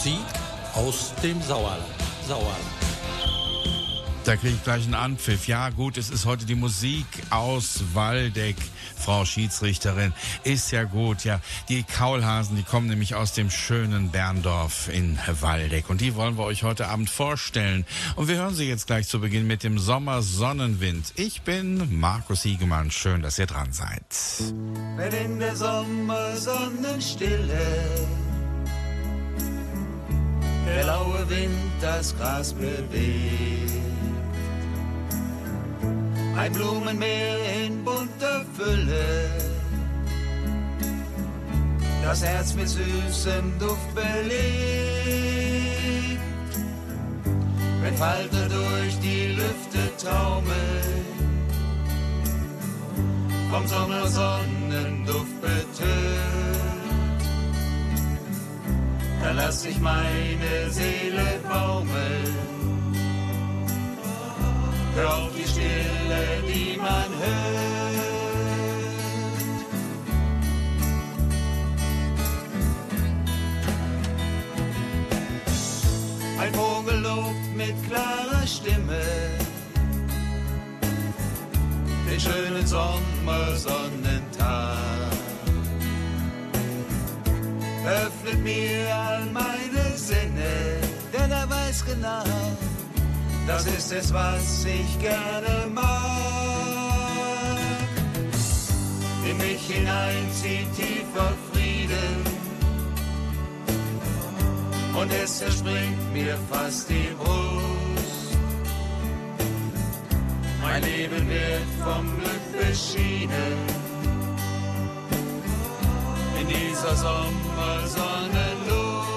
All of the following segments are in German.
Musik aus dem Sauerland. Sauerland. Da kriege ich gleich einen Anpfiff. Ja, gut, es ist heute die Musik aus Waldeck, Frau Schiedsrichterin. Ist ja gut, ja. Die Kaulhasen, die kommen nämlich aus dem schönen Berndorf in Waldeck. Und die wollen wir euch heute Abend vorstellen. Und wir hören sie jetzt gleich zu Beginn mit dem Sommer Sonnenwind. Ich bin Markus Hiegemann. Schön, dass ihr dran seid. Wenn in der Sommer Sonnenstille der laue Wind das Gras bewegt. Ein Blumenmeer in bunter Fülle, das Herz mit süßem Duft belegt. Wenn Falter durch die Lüfte taumeln, vom Sommersonnenduft betönt dann lass ich meine Seele baumeln. Hör auf die Stille, die man hört. Ein Vogel lobt mit klarer Stimme den schönen Sommersonnentag öffnet mir all meine Sinne, denn er weiß genau, das ist es, was ich gerne mag. In mich hineinzieht tiefer Frieden und es zerspringt mir fast die Brust. Mein Leben wird vom Glück beschienen dieser Sommersonnenlust.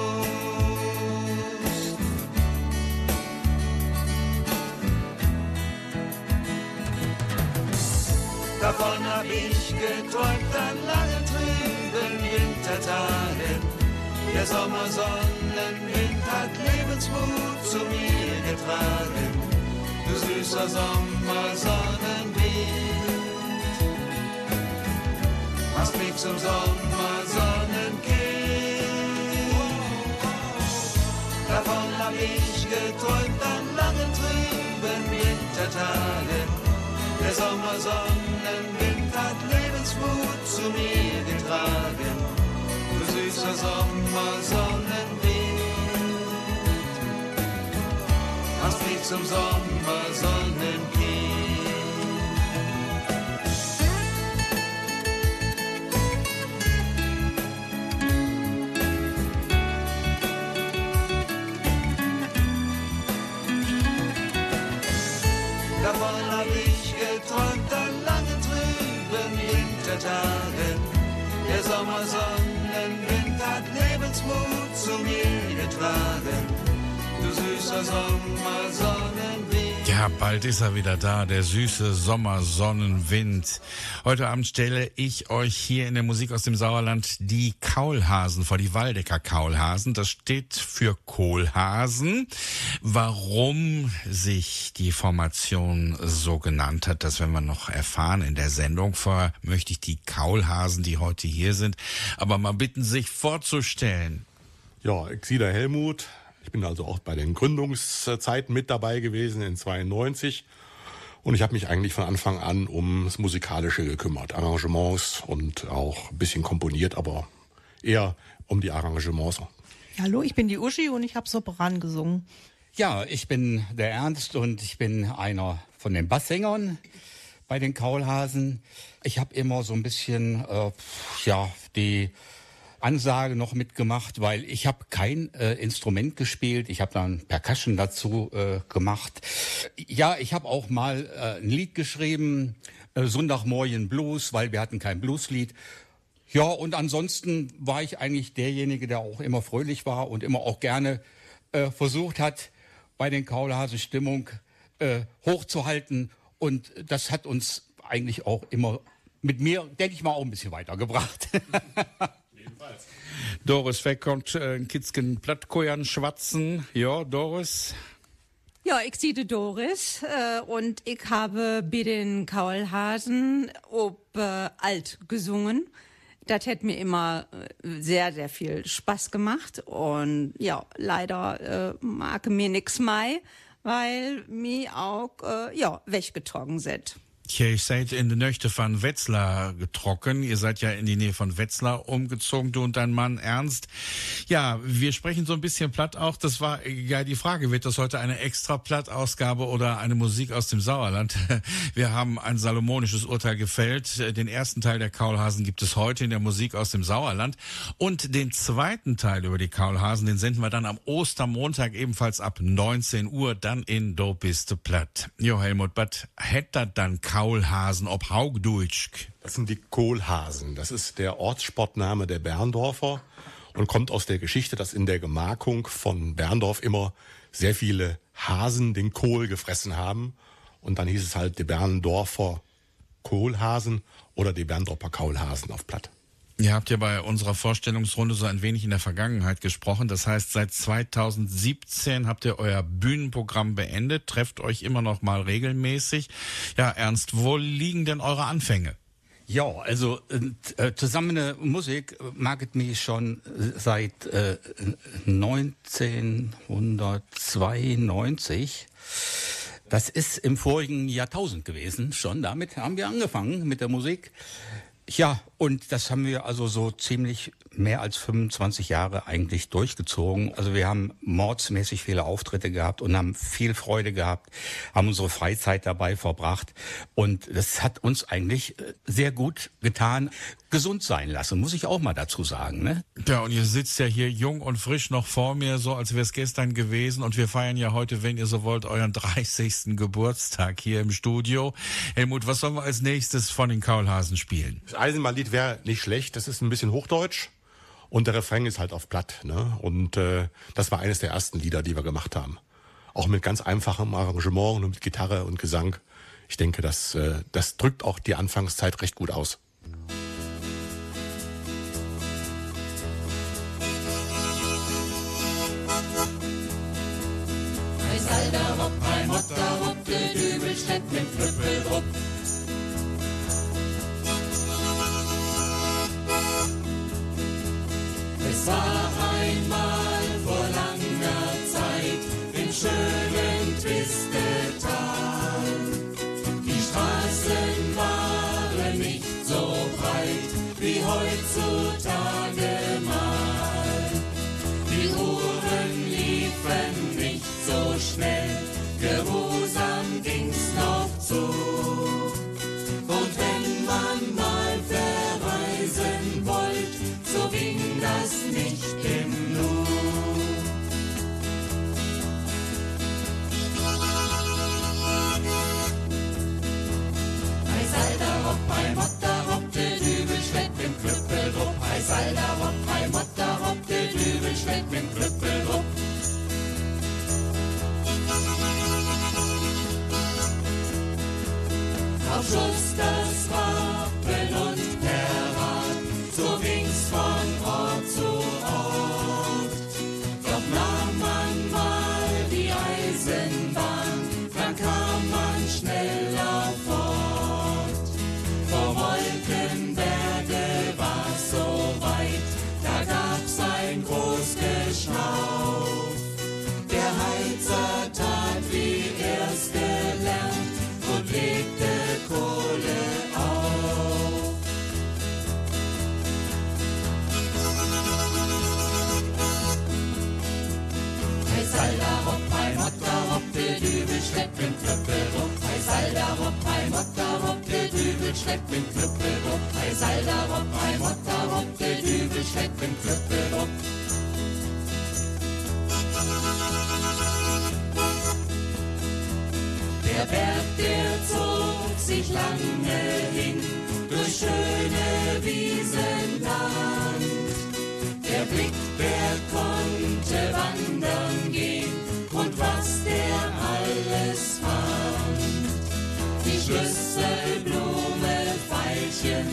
Davon hab ich geträumt an langen trüben Wintertagen. Der Sommersonnenwind hat Lebensmut zu mir getragen. Du süßer Sommersonnenwind machst mich zum Sommersonnenkind. Davon hab ich geträumt an langen trüben Wintertagen. Der Sommersonnenwind hat Lebensmut zu mir getragen. Du süßer Sommersonnenwind, machst mich zum Sommersonnenkind. Wintertagen. Der Sommersonnenwind hat Lebensmut zu mir getragen. Süßer Sommersonnenwind. Ja, bald ist er wieder da, der süße Sommersonnenwind. Heute Abend stelle ich euch hier in der Musik aus dem Sauerland die Kaulhasen vor, die Waldecker Kaulhasen. Das steht für Kohlhasen. Warum sich die Formation so genannt hat, das werden wir noch erfahren in der Sendung. Vorher möchte ich die Kaulhasen, die heute hier sind, aber mal bitten, sich vorzustellen. Ja, Xida Helmut, ich bin also auch bei den Gründungszeiten mit dabei gewesen in 92. Und ich habe mich eigentlich von Anfang an ums Musikalische gekümmert. Arrangements und auch ein bisschen komponiert, aber eher um die Arrangements. Hallo, ich bin die Uschi und ich habe Sopran gesungen. Ja, ich bin der Ernst und ich bin einer von den Basssängern bei den Kaulhasen. Ich habe immer so ein bisschen, äh, ja, die Ansage noch mitgemacht, weil ich habe kein äh, Instrument gespielt. Ich habe dann Percussion dazu äh, gemacht. Ja, ich habe auch mal äh, ein Lied geschrieben, äh, Sonntagmorgen Blues, weil wir hatten kein Blueslied. Ja, und ansonsten war ich eigentlich derjenige, der auch immer fröhlich war und immer auch gerne äh, versucht hat, bei den Kaulhasen Stimmung äh, hochzuhalten. Und das hat uns eigentlich auch immer mit mir, denke ich mal, auch ein bisschen weitergebracht. Doris, wer kommt äh, ein Kitzken Plattkojern schwatzen? Ja, Doris? Ja, ich sehe Doris äh, und ich habe bei den Kaulhasen ob äh, alt gesungen. das hätte mir immer äh, sehr, sehr viel Spaß gemacht. Und ja, leider äh, mag mir nix mai, weil mir auch äh, ja, weggetrogen sind. Tja, ihr seid in die Nächte von Wetzlar getrocken. Ihr seid ja in die Nähe von Wetzlar umgezogen, du und dein Mann Ernst. Ja, wir sprechen so ein bisschen platt auch. Das war ja die Frage, wird das heute eine extra Plattausgabe oder eine Musik aus dem Sauerland? Wir haben ein salomonisches Urteil gefällt. Den ersten Teil der Kaulhasen gibt es heute in der Musik aus dem Sauerland. Und den zweiten Teil über die Kaulhasen, den senden wir dann am Ostermontag ebenfalls ab 19 Uhr, dann in Do bist platt. Jo, Helmut, but hätte dann Kaulhasen ob Haugdeutsch? Das sind die Kohlhasen. Das ist der Ortssportname der Berndorfer und kommt aus der Geschichte, dass in der Gemarkung von Berndorf immer sehr viele Hasen den Kohl gefressen haben. Und dann hieß es halt die Berndorfer Kohlhasen oder die Berndorfer Kaulhasen auf Platt. Ihr habt ja bei unserer Vorstellungsrunde so ein wenig in der Vergangenheit gesprochen. Das heißt, seit 2017 habt ihr euer Bühnenprogramm beendet, trefft euch immer noch mal regelmäßig. Ja, Ernst, wo liegen denn eure Anfänge? Ja, also äh, zusammen Musik mag es mich schon seit äh, 1992. Das ist im vorigen Jahrtausend gewesen schon. Damit haben wir angefangen mit der Musik. Ja, und das haben wir also so ziemlich mehr als 25 Jahre eigentlich durchgezogen. Also wir haben mordsmäßig viele Auftritte gehabt und haben viel Freude gehabt, haben unsere Freizeit dabei verbracht und das hat uns eigentlich äh, sehr gut getan, gesund sein lassen, muss ich auch mal dazu sagen. Ne? Ja, und ihr sitzt ja hier jung und frisch noch vor mir, so als wäre es gestern gewesen und wir feiern ja heute, wenn ihr so wollt, euren 30. Geburtstag hier im Studio. Helmut, was sollen wir als nächstes von den Kaulhasen spielen? Das Eisenbahnlied wäre nicht schlecht. Das ist ein bisschen Hochdeutsch. Und der Refrain ist halt auf Platt. Ne? Und äh, das war eines der ersten Lieder, die wir gemacht haben. Auch mit ganz einfachem Arrangement und mit Gitarre und Gesang. Ich denke, das, äh, das drückt auch die Anfangszeit recht gut aus. Es war einmal Schlüsselblume, Veilchenblau,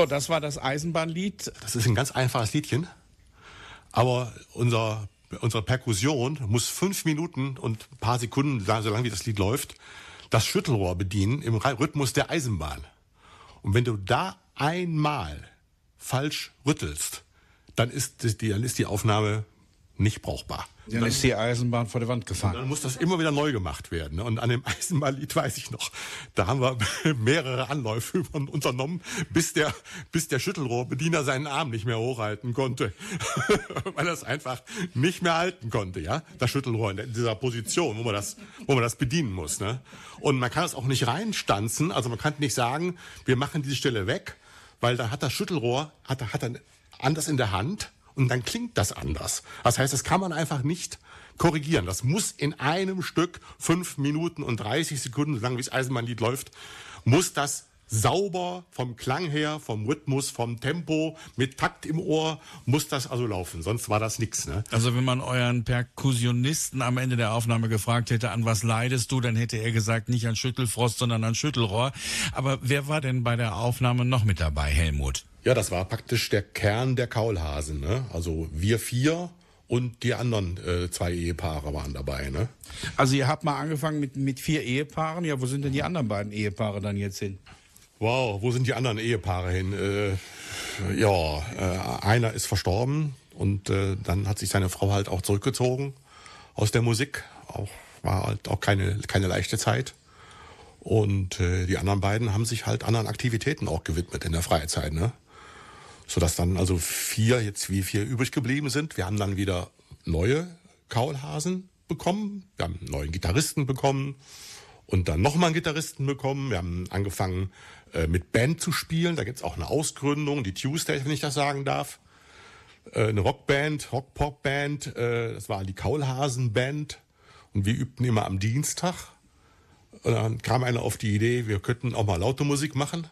So, das war das Eisenbahnlied. Das ist ein ganz einfaches Liedchen. Aber unser, unsere Perkussion muss fünf Minuten und ein paar Sekunden, solange wie das Lied läuft, das Schüttelrohr bedienen im Rhythmus der Eisenbahn. Und wenn du da einmal falsch rüttelst, dann ist die, dann ist die Aufnahme nicht brauchbar. Dann ist die Eisenbahn vor der Wand gefahren. Dann muss das immer wieder neu gemacht werden. ne? Und an dem Eisenbahnlied weiß ich noch, da haben wir mehrere Anläufe unternommen, bis der, bis der Schüttelrohrbediener seinen Arm nicht mehr hochhalten konnte. Weil er es einfach nicht mehr halten konnte, ja? Das Schüttelrohr in dieser Position, wo man das, wo man das bedienen muss, ne? Und man kann es auch nicht reinstanzen. Also man kann nicht sagen, wir machen diese Stelle weg, weil da hat das Schüttelrohr, hat, hat er anders in der Hand und dann klingt das anders. Das heißt, das kann man einfach nicht korrigieren. Das muss in einem Stück fünf Minuten und 30 Sekunden, so lange wie das Eisenbahnlied läuft, muss das sauber vom Klang her, vom Rhythmus, vom Tempo, mit Takt im Ohr, muss das also laufen. Sonst war das nix. Ne? Also wenn man euren Perkussionisten am Ende der Aufnahme gefragt hätte, an was leidest du, dann hätte er gesagt, nicht an Schüttelfrost, sondern an Schüttelrohr. Aber wer war denn bei der Aufnahme noch mit dabei, Helmut? Ja, das war praktisch der Kern der Kaulhasen. Ne? Also wir vier und die anderen äh, zwei Ehepaare waren dabei. Ne? Also ihr habt mal angefangen mit, mit vier Ehepaaren. Ja, wo sind denn die anderen beiden Ehepaare dann jetzt hin? Wow, wo sind die anderen Ehepaare hin? Äh, ja, äh, einer ist verstorben und äh, dann hat sich seine Frau halt auch zurückgezogen aus der Musik. Auch, war halt auch keine, keine leichte Zeit. Und äh, die anderen beiden haben sich halt anderen Aktivitäten auch gewidmet in der Freizeit. Ne? Sodass dann also vier, jetzt wie vier übrig geblieben sind. Wir haben dann wieder neue Kaulhasen bekommen. Wir haben einen neuen Gitarristen bekommen und dann nochmal einen Gitarristen bekommen. Wir haben angefangen äh, mit Band zu spielen. Da gibt's auch eine Ausgründung, die Tuesdays, wenn ich das sagen darf. Äh, eine Rockband, Rock-Pop-Band. Äh, das war die Kaulhasen-Band. Und wir übten immer am Dienstag. Und dann kam einer auf die Idee, wir könnten auch mal laute Musik machen,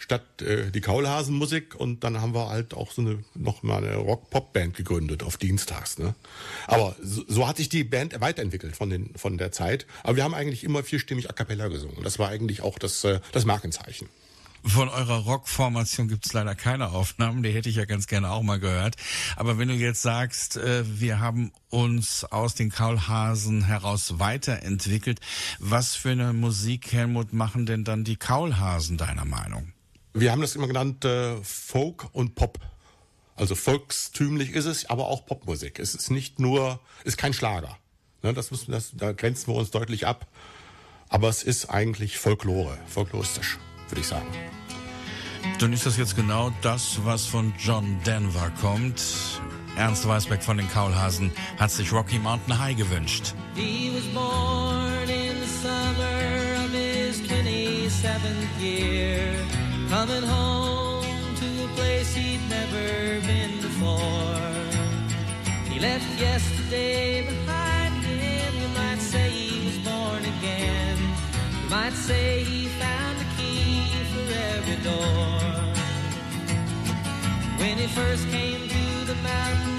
statt äh, die Kaulhasenmusik. Und dann haben wir halt auch so eine, noch mal eine Rock-Pop-Band gegründet auf Dienstags. Ne? Aber so, so hat sich die Band weiterentwickelt von, den, von der Zeit. Aber wir haben eigentlich immer vierstimmig a cappella gesungen. Das war eigentlich auch das, äh, das Markenzeichen. Von eurer Rockformation gibt's leider keine Aufnahmen, die hätte ich ja ganz gerne auch mal gehört. Aber wenn du jetzt sagst, äh, wir haben uns aus den Kaulhasen heraus weiterentwickelt, was für eine Musik, Helmut, machen denn dann die Kaulhasen deiner Meinung? Wir haben das immer genannt äh, Folk und Pop. Also volkstümlich ist es, aber auch Popmusik. Es ist nicht nur, ist kein Schlager. Ne, das müssen, das, da grenzen wir uns deutlich ab. Aber es ist eigentlich Folklore, folkloristisch, würde ich sagen. Dann ist das jetzt genau das, was von John Denver kommt. Ernst Weißbeck von den Kaulhasen hat sich Rocky Mountain High gewünscht. He was born in coming home to a place he'd never been before. He left yesterday behind him. You might say he was born again. You might say he found the key for every door. When he first came to the mountain.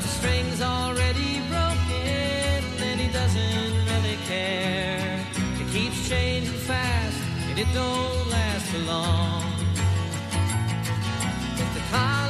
The string's already broken, and he doesn't really care. It keeps changing fast, and it don't last for long. But the Colorado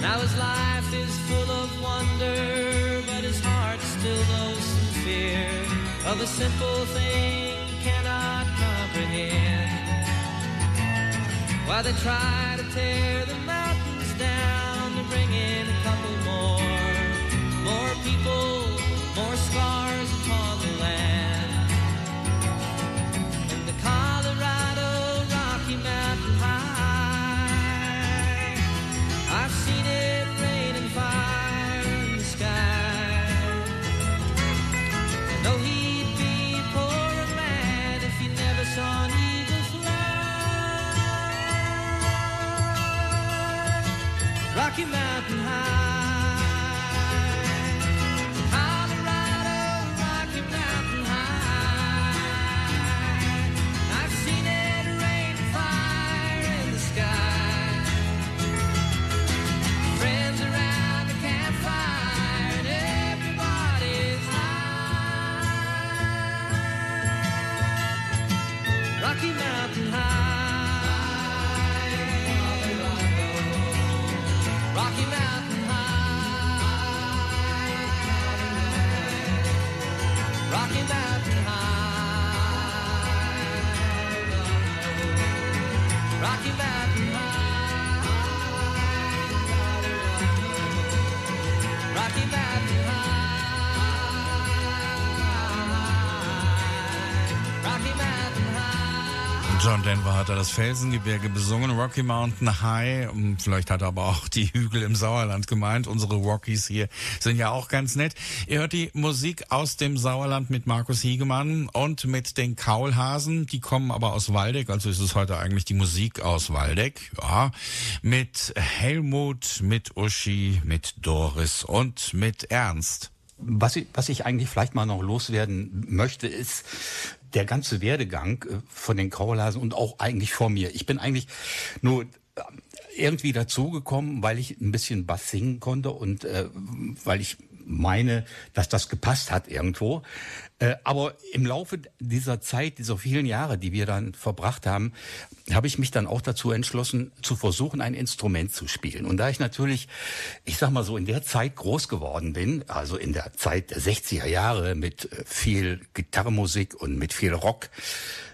Now his life is full of wonder, but his heart still knows fear of a simple thing cannot comprehend. While they try to tear the mountains Rocky Mountain High, Rocky John Denver hat da das Felsengebirge besungen, Rocky Mountain High. Und Vielleicht hat er aber auch die Hügel im Sauerland gemeint. Unsere Rockies hier sind ja auch ganz nett. Ihr hört die Musik aus dem Sauerland mit Markus Hiegemann und mit den Kaulhasen. Die kommen aber aus Waldeck, also ist es heute eigentlich die Musik aus Waldeck. Ja, mit Helmut, mit Uschi, mit Doris und mit Ernst. Was ich, was ich eigentlich vielleicht mal noch loswerden möchte, ist der ganze Werdegang äh, von den Kaulhasen und auch eigentlich vor mir. Ich bin eigentlich nur äh, irgendwie dazugekommen, weil ich ein bisschen Bass singen konnte und äh, weil ich meine, dass das gepasst hat irgendwo. Äh, aber im Laufe dieser Zeit, dieser vielen Jahre, die wir dann verbracht haben, habe ich mich dann auch dazu entschlossen, zu versuchen, ein Instrument zu spielen. Und da ich natürlich, ich sag mal so, in der Zeit groß geworden bin, also in der Zeit der 60er Jahre mit äh, viel Gitarrenmusik und mit viel Rock,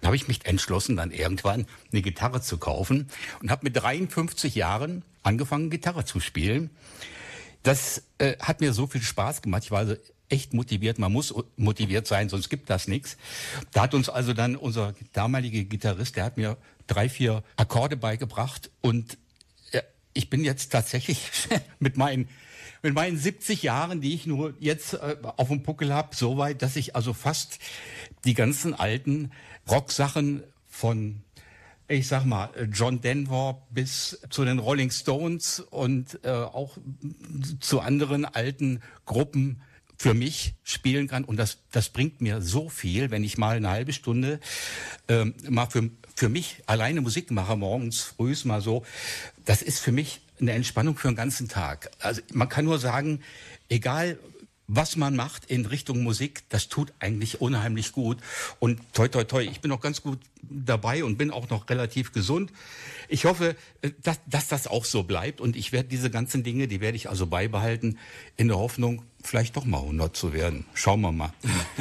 habe ich mich entschlossen, dann irgendwann eine Gitarre zu kaufen und habe mit 53 Jahren angefangen, Gitarre zu spielen. Das äh, hat mir so viel Spaß gemacht. Ich war also echt motiviert. Man muss motiviert sein, sonst gibt das nichts. Da hat uns also dann unser damaliger Gitarrist, der hat mir drei, vier Akkorde beigebracht und äh, ich bin jetzt tatsächlich mit meinen mit meinen 70 Jahren, die ich nur jetzt äh, auf dem Puckel habe, so weit, dass ich also fast die ganzen alten Rocksachen von ich sag mal, John Denver bis zu den Rolling Stones und äh, auch zu anderen alten Gruppen für mich spielen kann. Und das, das bringt mir so viel, wenn ich mal eine halbe Stunde ähm, mal für, für mich alleine Musik mache, morgens früh mal so. Das ist für mich eine Entspannung für den ganzen Tag. Also man kann nur sagen, egal was man macht in Richtung Musik, das tut eigentlich unheimlich gut. Und toi, toi, toi, ich bin noch ganz gut dabei und bin auch noch relativ gesund. Ich hoffe, äh, dass, dass das auch so bleibt und ich werde diese ganzen Dinge, die werde ich also beibehalten, in der Hoffnung, vielleicht doch mal 100 zu werden. Schauen wir mal.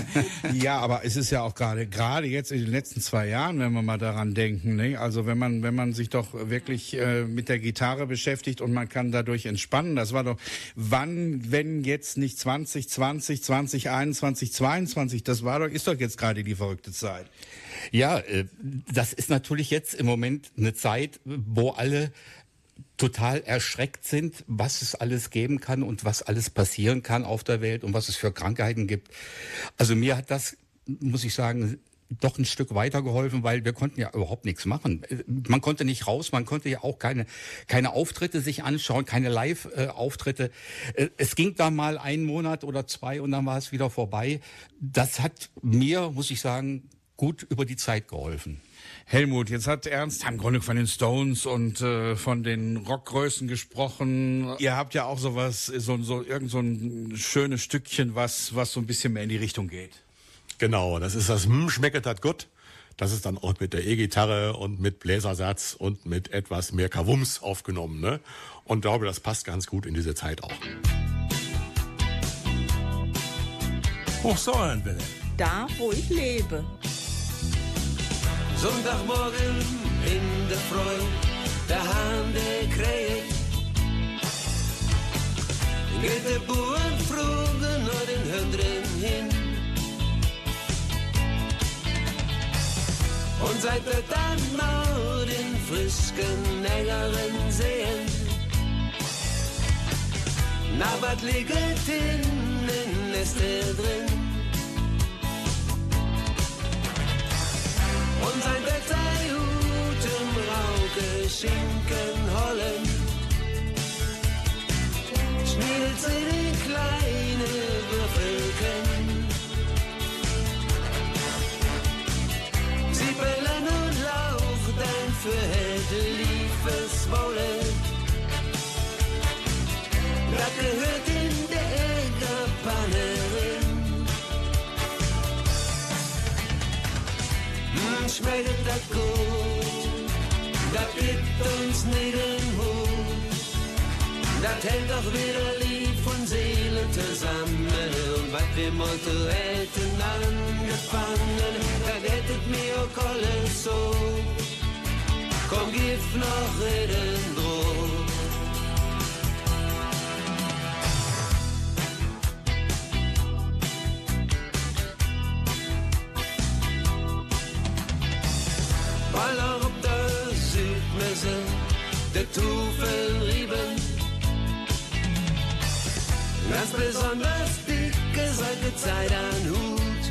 ja, aber es ist ja auch gerade gerade jetzt in den letzten zwei Jahren, wenn wir mal daran denken, ne? also wenn man wenn man sich doch wirklich äh, mit der Gitarre beschäftigt und man kann dadurch entspannen, das war doch wann, wenn jetzt nicht 2020, 2021, 22, das war doch ist doch jetzt gerade die verrückte Zeit. Ja, äh, das ist natürlich jetzt im Moment eine Zeit, wo alle total erschreckt sind, was es alles geben kann und was alles passieren kann auf der Welt und was es für Krankheiten gibt. Also mir hat das, muss ich sagen, doch ein Stück weitergeholfen, weil wir konnten ja überhaupt nichts machen. Man konnte nicht raus, man konnte ja auch keine, keine Auftritte sich anschauen, keine Live-Auftritte. Es ging da mal einen Monat oder zwei und dann war es wieder vorbei. Das hat mir, muss ich sagen, gut über die Zeit geholfen. Helmut, jetzt hat Ernst im Grunde von den Stones und äh, von den Rockgrößen gesprochen. Ihr habt ja auch sowas, so, so irgend so ein schönes Stückchen, was, was so ein bisschen mehr in die Richtung geht. Genau, das ist das hm, schmecket hat gut. Das ist dann auch mit der E-Gitarre und mit Bläsersatz und mit etwas mehr Kavums aufgenommen. Ne? Und glaube, das passt ganz gut in diese Zeit auch. Hochsäulen bitte. Da, wo ich lebe. Sonntagmorgen in der Freude, der Hahn, der kräht. Geht der Bauern fragen nach den Hündern hin. Und seit wir dann mal den frisken Nägeren sehen, na, was liegt in den Neste drin? Und sein Bett sei gut im Rauche, Schinken, Hollen. Schmiedet sie in kleine Würfelken. Sie bellen und Lauch, dann für hätte liefes Wolle. Das gehört in der Ägerpannerin. Hm, schmeckt das gut, das gibt uns nicht den Hut. Das hält doch wieder lieb von Seele zusammen. Und was wir mal zu hätten angefangen, das hättet mir auch alles so. Komm, gib noch reden droh. Auf der Südmesse der Tufel rieben. Ganz besonders dicke solche Zeit an Hut.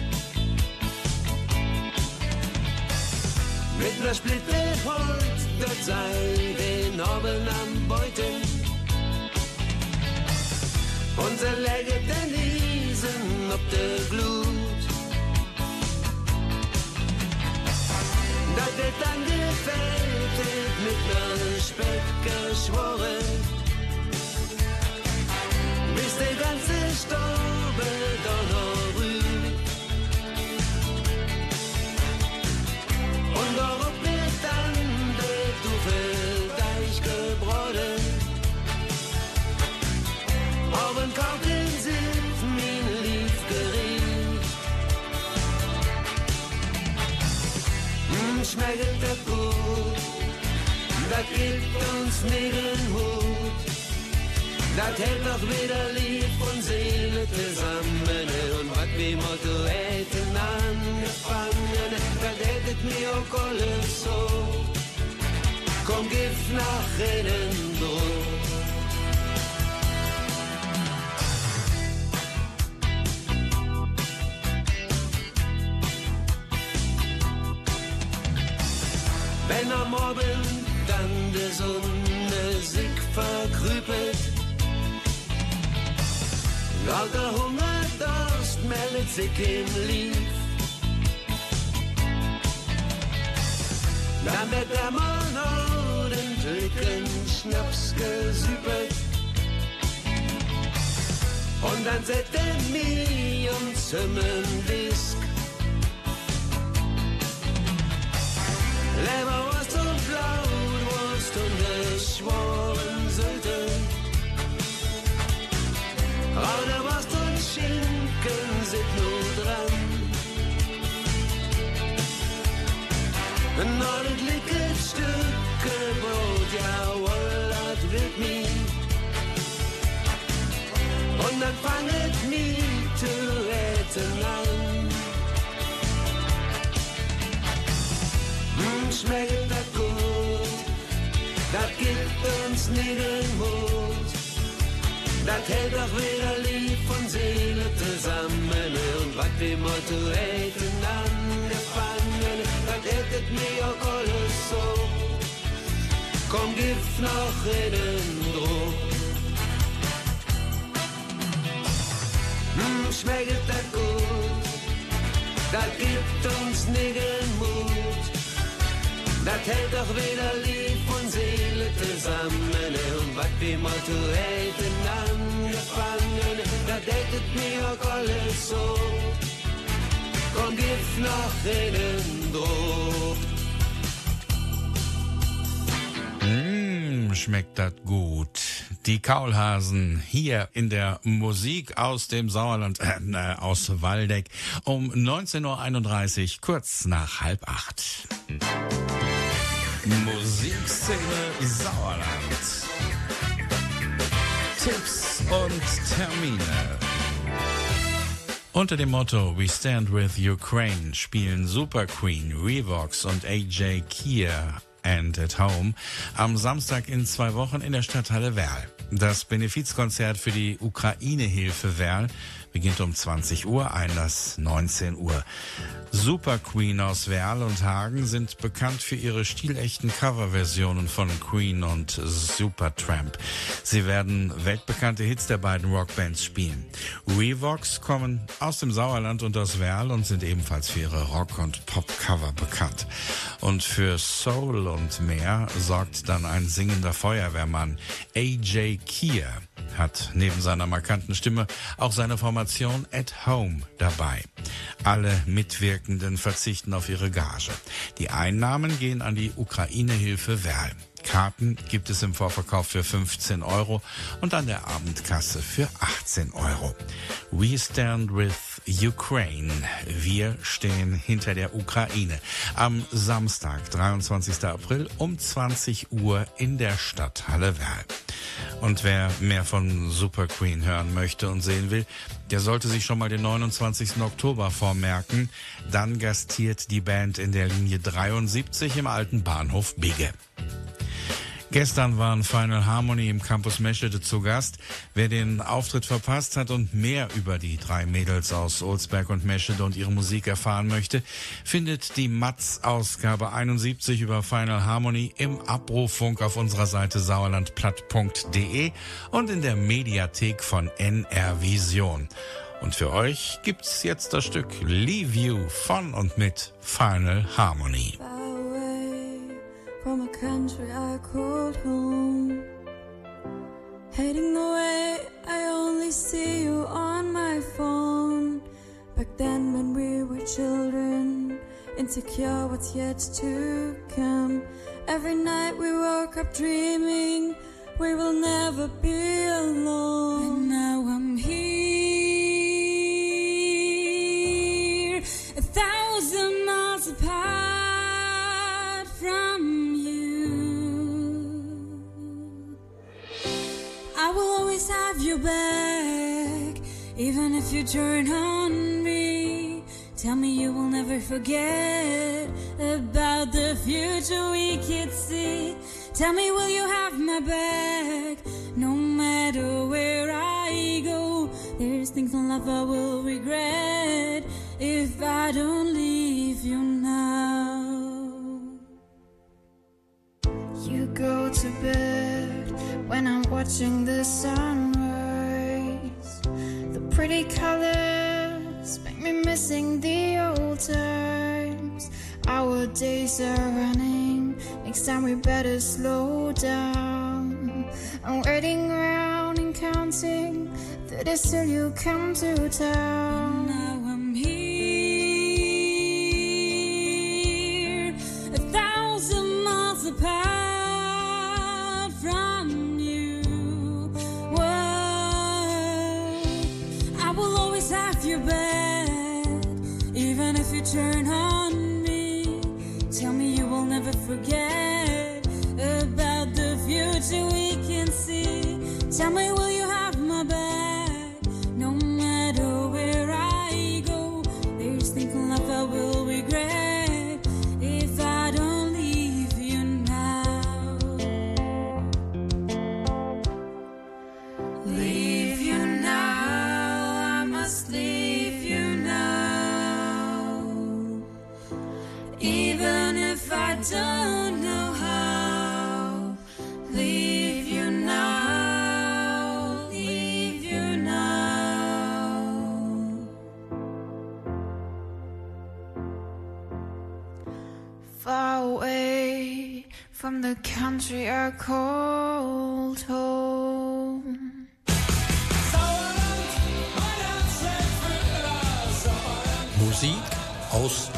Mit ner Splitte Holz, dort sei den Oben am Beuten. Unser Läge der Niesen ob der Glut. Dat het dann gefällt mit ner Speck geschworen. Bis der ganze schneidet er gut. Das gibt uns nieren Hut. Das hält noch wieder Lieb und Seele zusammen. Und was wie Motto hätten angefangen, das hättet mir auch alles so. Komm, gib nach innen durch. Morgen dann der Sonne sich verkrüpelt, lauter Hunger, Durst meldet sich im Lied. Dann wird der Mann den Tücken Schnaps gesüppelt. Und dann setzt er mich und Zimmerdisk. Leberwurst und Blautwurst und geschworen Sylte. Rauderwurst und Schinken sind nur dran. Ein ordentliches Stück Brot, jawohl, das wird mich. Und dann fanget mich zu retten an. Hm, schmeckt das gibt uns den Mut. Das hält doch wieder Lieb und Seele zusammen und was wir Motto hätten angefangen, das hättet mir auch alles so. Komm, gib noch reden drum. Hm, schmeckt das gut, das gibt uns den Mut. Das hält doch wieder Lieb und Seele zusammen und was wir Motto hätten angefangen, das hättet mir auch alles so. Komm, gib noch reden drauf. Mm, schmeckt das gut. Die Kaulhasen hier in der Musik aus dem Sauerland, äh, aus Waldeck um 19.31 Uhr, kurz nach halb acht. Musikszene Sauerland. Tipps und Termine. Unter dem Motto We Stand with Ukraine spielen Super Queen, Revox und AJ Kier and at Home am Samstag in zwei Wochen in der Stadthalle Werl. Das Benefizkonzert für die Ukraine-Hilfe Werl beginnt um 20 Uhr, Einlass 19 Uhr. Super Queen aus Werl und Hagen sind bekannt für ihre stilechten Coverversionen von Queen und Supertramp. Sie werden weltbekannte Hits der beiden Rockbands spielen. Revox kommen aus dem Sauerland und aus Werl und sind ebenfalls für ihre Rock- und Pop-Cover bekannt. Und für Soul und mehr sorgt dann ein singender Feuerwehrmann, AJ Kier hat neben seiner markanten Stimme auch seine Formation At Home dabei. Alle Mitwirkenden verzichten auf ihre Gage. Die Einnahmen gehen an die Ukraine-Hilfe Werl. Karten gibt es im Vorverkauf für 15 Euro und an der Abendkasse für 18 Euro. We stand with Ukraine. Wir stehen hinter der Ukraine. Am Samstag, 23. April um 20 Uhr in der Stadthalle Werl. Und wer mehr von Super Queen hören möchte und sehen will, der sollte sich schon mal den 29. Oktober vormerken. Dann gastiert die Band in der Linie 73 im alten Bahnhof Bigge. Gestern waren Final Harmony im Campus Meschede zu Gast. Wer den Auftritt verpasst hat und mehr über die drei Mädels aus Olsberg und Meschede und ihre Musik erfahren möchte, findet die Matz-Ausgabe 71 über Final Harmony im Abrufunk auf unserer Seite sauerlandplatt.de und in der Mediathek von NR Vision. Und für euch gibt's jetzt das Stück Leave You von und mit Final Harmony. From a country I called home. Heading away, I only see you on my phone. Back then, when we were children, insecure what's yet to come. Every night we woke up dreaming we will never be alone. And now I'm here, your back, even if you turn on me. Tell me you will never forget about the future we could see. Tell me, will you have my back no matter where I go? There's things in life I will regret if I don't leave you now. You go to bed when I'm watching the sunrise. The pretty colors make me missing the old times. Our days are running. Next time we better slow down. I'm waiting around and counting that it's till you come to town. Forget about the future we can see. Tell me,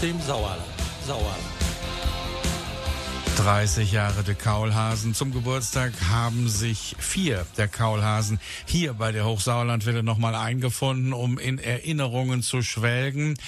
dem Sauerland. Sauerland. 30 Jahre der Kaulhasen. Zum Geburtstag haben sich vier der Kaulhasen hier bei der Hochsauerlandwelle nochmal eingefunden, um in Erinnerungen zu schwelgen.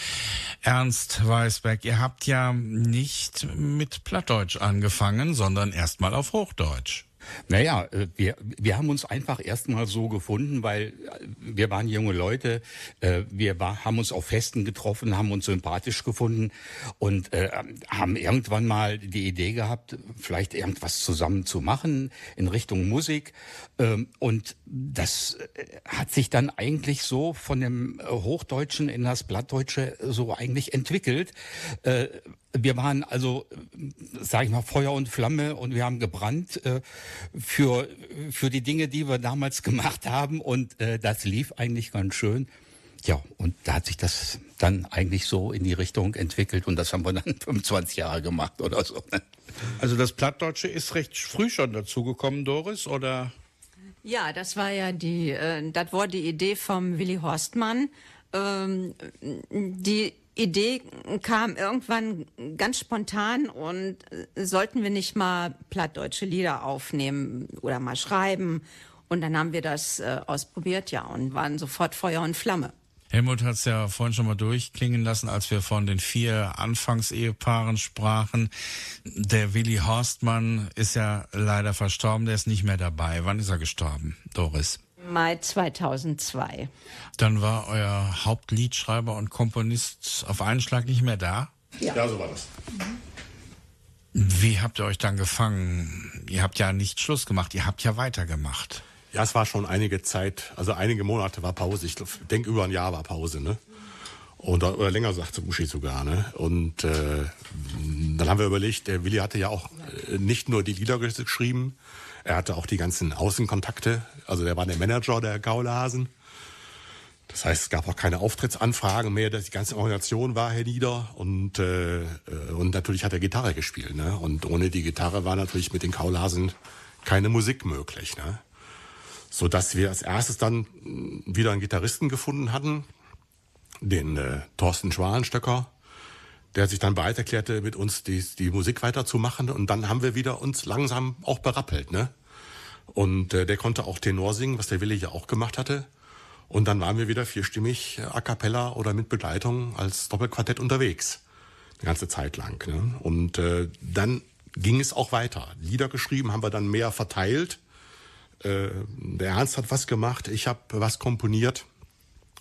Ernst Weisberg, ihr habt ja nicht mit Plattdeutsch angefangen, sondern erstmal auf Hochdeutsch. Naja, äh, wir, wir haben uns einfach erstmal so gefunden, weil äh, wir waren junge Leute, äh, wir war, haben uns auf Festen getroffen, haben uns sympathisch gefunden und äh, haben irgendwann mal die Idee gehabt, vielleicht irgendwas zusammen zu machen in Richtung Musik. Ähm, und das hat sich dann eigentlich so von dem Hochdeutschen in das Plattdeutsche so eigentlich entwickelt. Wir waren also, sag ich mal, Feuer und Flamme und wir haben gebrannt äh, für, für die Dinge, die wir damals gemacht haben und äh, das lief eigentlich ganz schön. Ja, und da hat sich das dann eigentlich so in die Richtung entwickelt und das haben wir dann 25 Jahre gemacht oder so. ne? Also das Plattdeutsche ist recht früh schon dazugekommen, Doris, oder? Ja, das war ja die, äh, das war die Idee vom Willi Horstmann. Ähm, die Idee kam irgendwann ganz spontan und äh, sollten wir nicht mal plattdeutsche Lieder aufnehmen oder mal schreiben. Und dann haben wir das äh, ausprobiert, ja, und waren sofort Feuer und Flamme. Helmut hat es ja vorhin schon mal durchklingen lassen, als wir von den vier Anfangsehepaaren sprachen. Der Willi Horstmann ist ja leider verstorben, der ist nicht mehr dabei. Wann ist er gestorben, Doris? Mai 2002. Dann war euer Hauptliedschreiber und Komponist auf einen Schlag nicht mehr da. Ja, so war das. Wie habt ihr euch dann gefangen? Ihr habt ja nicht Schluss gemacht, ihr habt ja weitergemacht. Ja, es war schon einige Zeit, also einige Monate war Pause. Ich denke, über ein Jahr war Pause, ne? Und, oder länger, sagte Uschi sogar, ne? Und äh, dann haben wir überlegt, der Willi hatte ja auch äh, nicht nur die Lieder geschrieben, er hatte auch die ganzen Außenkontakte. Also der war der Manager der Gaulasen. Das heißt, es gab auch keine Auftrittsanfragen mehr. Die ganze Organisation war hier nieder und, äh, und natürlich hat er Gitarre gespielt. Ne? Und ohne die Gitarre war natürlich mit den Kaulhasen keine Musik möglich. Ne? So dass wir als erstes dann wieder einen Gitarristen gefunden hatten, den äh, Thorsten Schwalenstöcker, der sich dann bereit erklärte, mit uns die, die Musik weiterzumachen. Und dann haben wir wieder uns langsam auch berappelt. Ne? Und äh, der konnte auch Tenor singen, was der Willi ja auch gemacht hatte. Und dann waren wir wieder vierstimmig äh, a cappella oder mit Begleitung als Doppelquartett unterwegs. Eine ganze Zeit lang. Ne? Und äh, dann ging es auch weiter. Lieder geschrieben haben wir dann mehr verteilt. Äh, der Ernst hat was gemacht, ich habe was komponiert.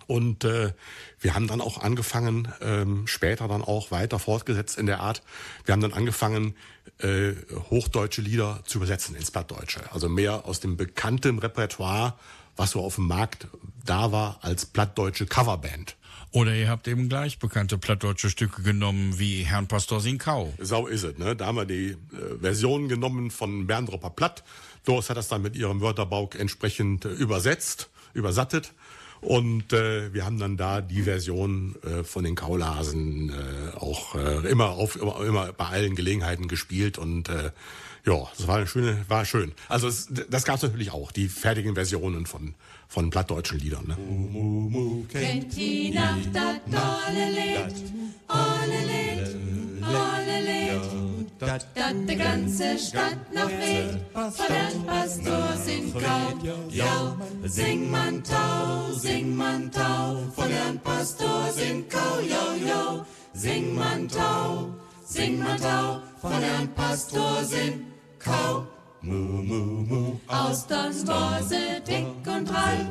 Und äh, wir haben dann auch angefangen, ähm, später dann auch weiter fortgesetzt in der Art, wir haben dann angefangen, äh, hochdeutsche Lieder zu übersetzen ins Plattdeutsche. Also mehr aus dem bekannten Repertoire, was so auf dem Markt da war, als plattdeutsche Coverband. Oder ihr habt eben gleich bekannte plattdeutsche Stücke genommen, wie Herrn Pastor Sinkau. Sau ist es, ne? Da haben wir die äh, Version genommen von Berndropper Platt. Doris hat das dann mit ihrem Wörterbau entsprechend äh, übersetzt, übersattet. Und äh, wir haben dann da die Version äh, von den Kaulhasen äh, auch äh, immer auf immer, immer bei allen Gelegenheiten gespielt und äh, ja, das war eine schöne, war schön. Also es, das gab es natürlich auch, die fertigen Versionen von von plattdeutschen Liedern. Ne? Kennt die Nacht das tolle Lied, alle Lied, alle Lied, dat de ganze Stadt noch weht, von Herrn Pastor sind kaum, ja, sing man tau, sing man tau, von Herrn Pastor sind kau, jo, jo, sing man tau, sing man tau, von Herrn Pastor sind kau. Mu, mu, mu. Austern war sie dick und drall,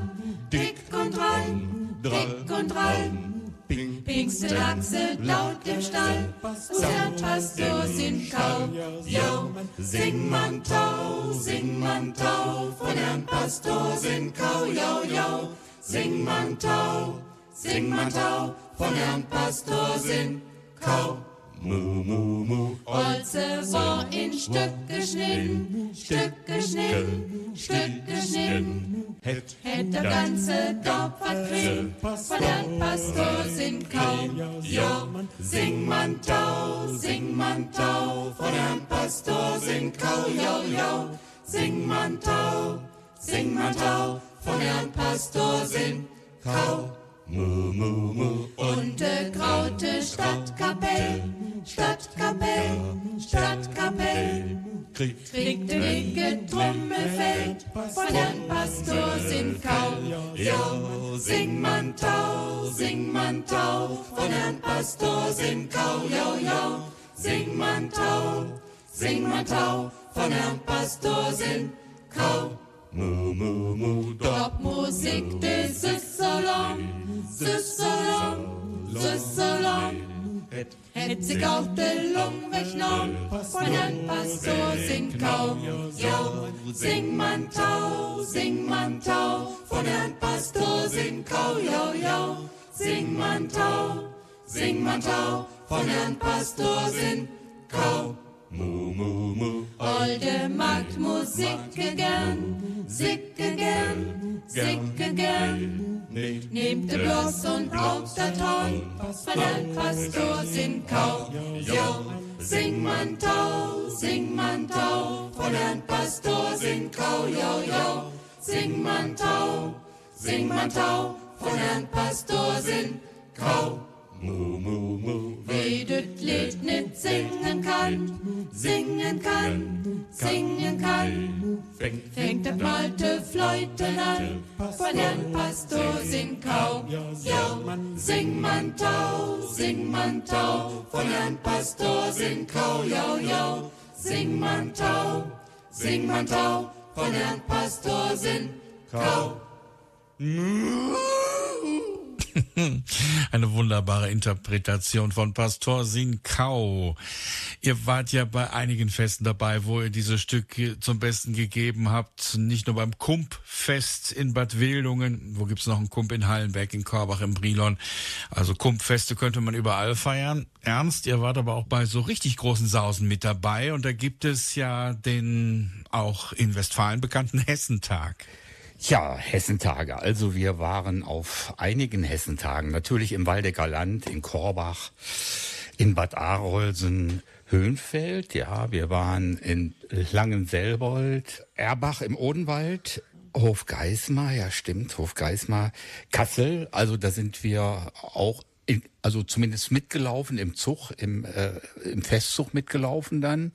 dick und drall, dick und drall. Pinkste Lachse laut im Stall, der Pastor sind kau. Jo, sing man tau, sing man tau, von Herrn Pastor sind kau. Jo, jo, sing man tau, sing man tau, von Herrn Pastor sind kau. Mu, mu, mu. Holze war in Stück geschnitten, Stück geschnitten, Stück geschnitten. Hätt, hätt der ganze Dorf verkriegt, von Herrn Pastor sind kaum. Ja, sing man tau, sing man tau, von Herrn Pastor sind kau, jo, jo. Sing man tau, sing man tau, von Herrn Pastor sind kau. Mu, mu, mu. Und de graute Stadtkapell, Stadtkapell, Stadtkapell. Kriegt de dicke Trommelfeld, von Herrn Pastor sind kaum. Jo, sing man tau, sing man tau, von Herrn Pastor sind kau. Jo, jo, sing man tau, sing man tau, von Herrn Pastor sind kau. Mu, mu, mu, Dort Musik des ist so lang, ist so lang, ist so lang. Hätt auch de Lung weggenommen, von Herrn Pastor singt kaum. Jo, sing man tau, sing man tau, von Herrn Pastor singt kau, jo, jo. Sing man tau, sing man tau, von Herrn Pastor singt kau. Mu, mu, mu. Olde Magd Musik gern, sicke gern, sicke gern. Nehmt de Bloss und braucht dat Horn, von Herrn Pastor sind kau. Jo, sing man tau, sing man tau, von Herrn Pastor sind kau. Jo, jo, sing man tau, sing man tau, von Herrn Pastor sind kau. Mu. Wie düt Lied nit singen kann, singen kann, singen kann. Fängt der alte Fleuten an, von Herrn Pastor sing kaum. Jo, sing man tau, sing man tau, von Herrn Pastor sing kau. Jo, jo, sing man tau, sing man tau, von Herrn Pastor sing kau. Eine wunderbare Interpretation von Pastor Sinkau. Ihr wart ja bei einigen Festen dabei, wo ihr diese Stücke zum Besten gegeben habt. Nicht nur beim Kumpfest in Bad Wildungen, wo gibt's noch einen Kump in Hallenberg, in Korbach, im Brilon. Also Kumpfeste könnte man überall feiern. Ernst, ihr wart aber auch bei so richtig großen Sausen mit dabei. Und da gibt es ja den auch in Westfalen bekannten Hessentag. Ja, Hessentage. Also wir waren auf einigen Hessentagen. Natürlich im Waldecker Land, in Korbach, in Bad Arolsen, Höhenfeld. Ja, wir waren in Langenselbold, Erbach im Odenwald, Hofgeismar, ja stimmt, Hofgeismar, Kassel. Also da sind wir auch in, also zumindest mitgelaufen im Zug, im, äh, im Festzug mitgelaufen dann.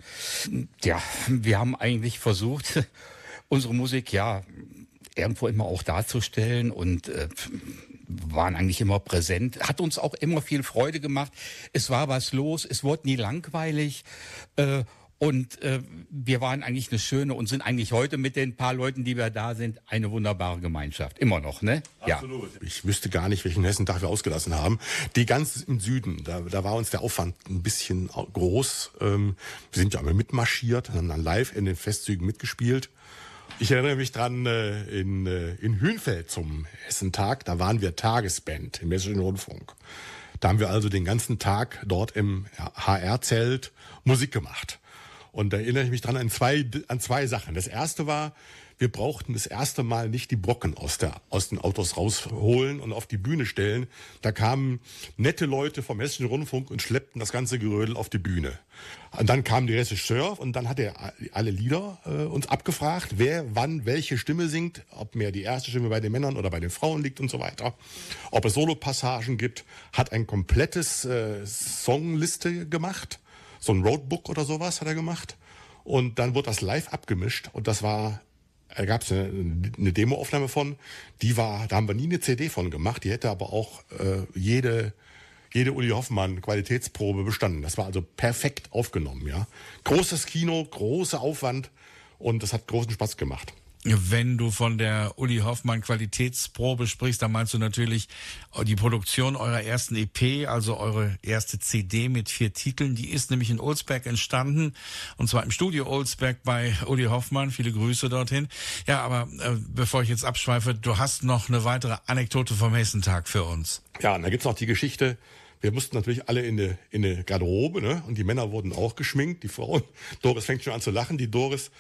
Ja, wir haben eigentlich versucht, unsere Musik, ja, irgendwo immer auch darzustellen und äh, waren eigentlich immer präsent. Hat uns auch immer viel Freude gemacht. Es war was los, es wurde nie langweilig. Äh, Und äh, wir waren eigentlich eine schöne und sind eigentlich heute mit den paar Leuten, die wir da sind, eine wunderbare Gemeinschaft. Immer noch, ne? Absolut. Ich wüsste gar nicht, welchen Hessentag wir ausgelassen haben. Die ganz im Süden, da, da war uns der Aufwand ein bisschen groß. Ähm, wir sind ja einmal mitmarschiert, haben dann live in den Festzügen mitgespielt. Ich erinnere mich dran, äh, in, äh, in Hünfeld zum Hessentag, da waren wir Tagesband im Hessischen Rundfunk. Da haben wir also den ganzen Tag dort im HR-Zelt Musik gemacht. Und da erinnere ich mich dran an zwei, an zwei Sachen. Das erste war, wir brauchten das erste Mal nicht die Brocken aus, der, aus den Autos rausholen und auf die Bühne stellen. Da kamen nette Leute vom Hessischen Rundfunk und schleppten das ganze Gerödel auf die Bühne. Und dann kam der Regisseur und dann hat er alle Lieder äh, uns abgefragt, wer wann welche Stimme singt, ob mehr die erste Stimme bei den Männern oder bei den Frauen liegt und so weiter. Ob es Solopassagen gibt, hat ein komplettes äh, Songliste gemacht. So ein Roadbook oder sowas hat er gemacht. Und dann wurde das live abgemischt und das war da gab es eine, eine Demoaufnahme von, die war, da haben wir nie eine CD von gemacht, die hätte aber auch äh, jede, jede Uli Hoffmann Qualitätsprobe bestanden. Das war also perfekt aufgenommen, ja. Großes Kino, großer Aufwand und das hat großen Spaß gemacht. Wenn du von der Uli Hoffmann Qualitätsprobe sprichst, dann meinst du natürlich die Produktion eurer ersten EP, also eure erste CD mit vier Titeln. Die ist nämlich in Olsberg entstanden und zwar im Studio Olsberg bei Uli Hoffmann. Viele Grüße dorthin. Ja, aber äh, bevor ich jetzt abschweife, du hast noch eine weitere Anekdote vom Hessentag für uns. Ja, und da gibt's noch die Geschichte, wir mussten natürlich alle in eine, in eine Garderobe, ne? Und die Männer wurden auch geschminkt, die Frauen. Doris fängt schon an zu lachen. Die Doris,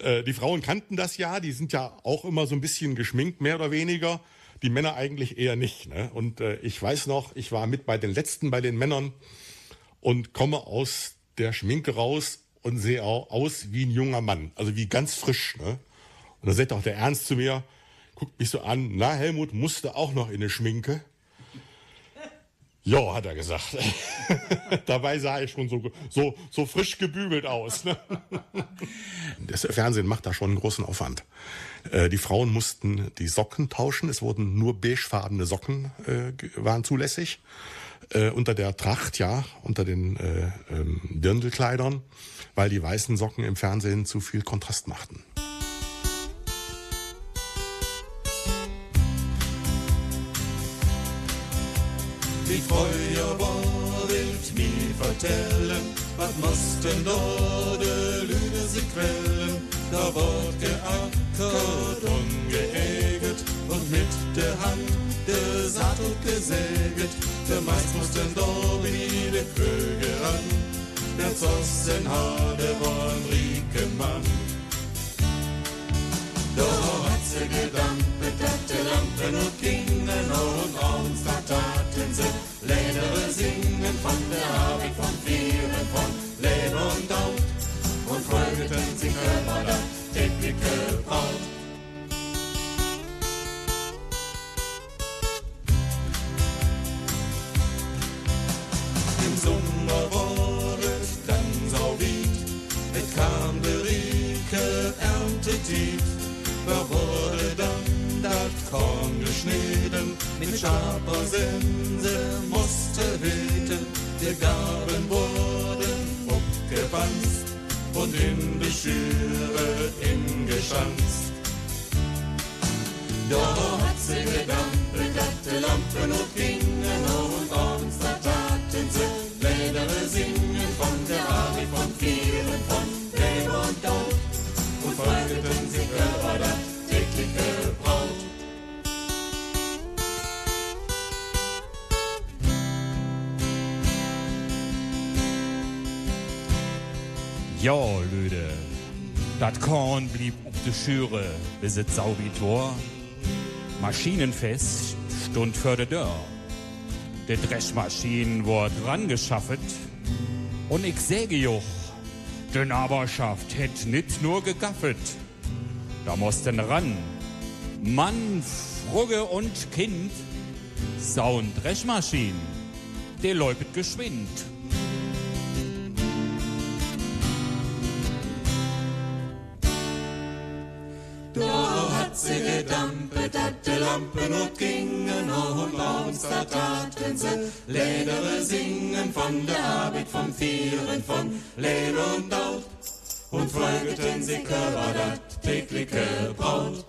äh, die Frauen kannten das ja, die sind ja auch immer so ein bisschen geschminkt, mehr oder weniger. Die Männer eigentlich eher nicht. Ne? Und äh, ich weiß noch, ich war mit bei den letzten bei den Männern und komme aus der Schminke raus und sehe auch aus wie ein junger Mann, also wie ganz frisch. Ne? Und da sagt auch der Ernst zu mir, guckt mich so an, na Helmut, musste auch noch in eine Schminke. Ja, hat er gesagt. Dabei sah ich schon so, so, so frisch gebügelt aus. Ne? Das Fernsehen macht da schon einen großen Aufwand. Äh, die Frauen mussten die Socken tauschen. Es wurden nur beigefarbene Socken äh, waren zulässig. Äh, unter der Tracht, ja, unter den äh, ähm, Dirndlkleidern, weil die weißen Socken im Fernsehen zu viel Kontrast machten. Die Feuerwehr wild mir vertellen, was mussten da de Lüne sie quellen. Da wird geackert und geäget und mit der Hand de Saatgut gesäget. Der meist mussten da wie de Kröge ran. Der Zossen hatte war ein Riekenmann. Da hat sie gedampet, dat die Lampen und gingen und abends da taten sie Lädere singen von der Arbeit von Vieren, von Leben und Tod und folgten sich immer da tägliche Braut. Im Sommer war es dann so weit, es kam der. Da wurde dann das Korn geschnitten, mit scharfer Sense musste hüten. Die Gaben wurden abgewanzt und in die Schüre ingeschanzt. Da hat sie gedampelt, die Lampen und gingen und abends da taten sie Lädere singen Ja, Lüde, dat Korn blieb auf de Schüre, bis et sau wie Tor. Maschinenfest stund für de Dörr. De Dreschmaschinen wurd rangeschaffet. Und ich säge joch, de Naberschaft hätt nit nur gegaffet. Da mussten ran, Mann, Frugge und Kind, sauen Dreschmaschinen, de läupet geschwind. Lampen und gingen und abends da taten sie. Ledere singen von der Arbeit von Vieren von Lehn und Laut und folgten sie Körper dat tägliche Braut.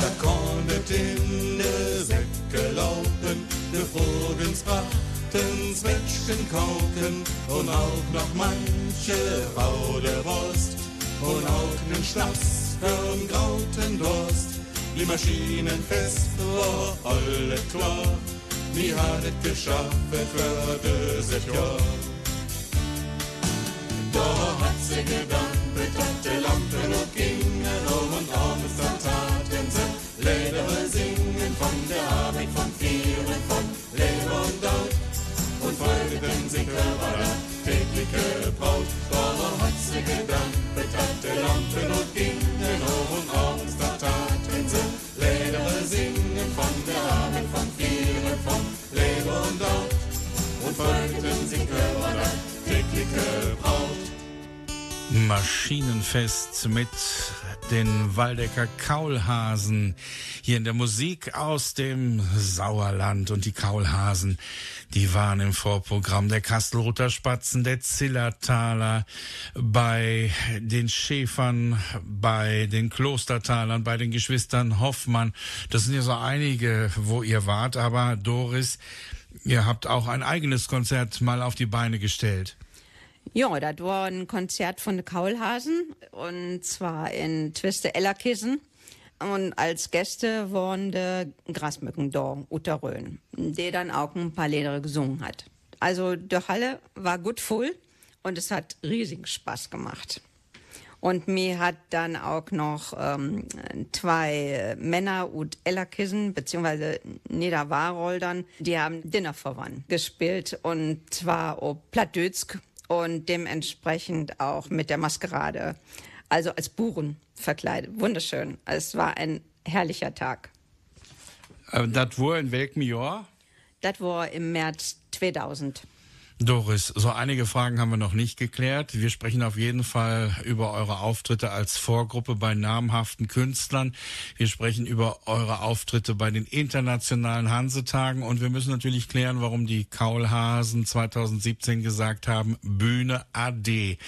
Da konntet in de Säcke laufen, de Vogels brachten Zwetschgen kauken und auch noch manche raude Wurst und auch nen Schnaps für'n grauten Durst. Die Maschinen fest war alle klar, wie hat es geschafft für dieses Jahr. Da hat sie gedampft, hatte Lampen und gingen um und abends dann taten folgten sie Körper tägliche Braut. Da hat sie gedampft, hatte Lampen und gingen um und abends dann taten sie Ledere singen von der Arbeit von Vieren, von Leber und Laut und folgten sie Körper tägliche Braut. Maschinenfest mit den Waldecker Kaulhasen. Hier in der Musik aus dem Sauerland. Und die Kaulhasen, die waren im Vorprogramm der Kastelruther Spatzen, der Zillertaler, bei den Schäfern, bei den Klostertalern, bei den Geschwistern Hoffmann. Das sind ja so einige, wo ihr wart. Aber Doris, ihr habt auch ein eigenes Konzert mal auf die Beine gestellt. Ja, das war ein Konzert von Kaulhasen und zwar in Twiste Ellerkissen. Und als Gäste waren die Grasmücken da, Uta Röhn, die dann auch ein paar Lieder gesungen hat. Also die Halle war gut voll und es hat riesigen Spaß gemacht. Und mir hat dann auch noch ähm, zwei Männer und Ellerkissen, beziehungsweise Niederwaroldern, die haben Dinnerverwandt gespielt und zwar auf Plattdütsk und dementsprechend auch mit der Maskerade, also als Buren verkleidet. Wunderschön. Es war ein herrlicher Tag. Äh, Das war in welchem Jahr? Das war im März 2000. Doris, so einige Fragen haben wir noch nicht geklärt. Wir sprechen auf jeden Fall über eure Auftritte als Vorgruppe bei namhaften Künstlern. Wir sprechen über eure Auftritte bei den internationalen Hansetagen und wir müssen natürlich klären, warum die Kaulhasen 2017 gesagt haben, Bühne AD.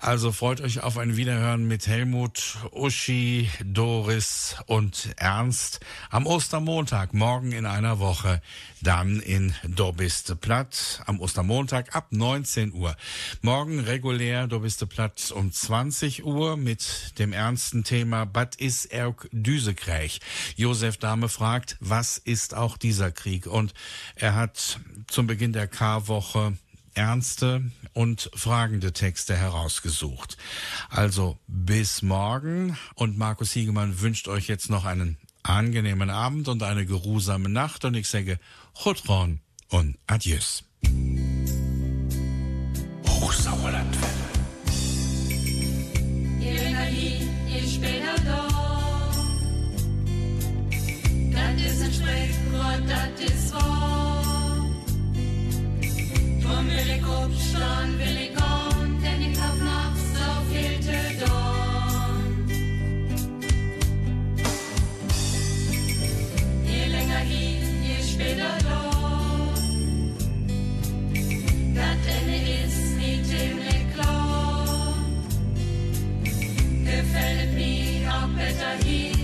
Also freut euch auf ein Wiederhören mit Helmut, Uschi, Doris und Ernst am Ostermontag, morgen in einer Woche, dann in Dobiste Platt am Ostermontag ab 19 Uhr. Morgen regulär Dobiste Platt um 20 Uhr mit dem ernsten Thema Bad is Erk Düsekräch. Josef Dahme fragt, was ist auch dieser Krieg? Und er hat zum Beginn der K-Woche ernste und fragende Texte herausgesucht. Also bis morgen und Markus Hiegemann wünscht euch jetzt noch einen angenehmen Abend und eine geruhsame Nacht und ich sage Chutron und Adieus. Hochsauerlandwelle. Energie, ihr später da. Das ist ein Sprichwort, das ist wahr. Drum will ich aufstehen, will ich gehen, Gefällt mir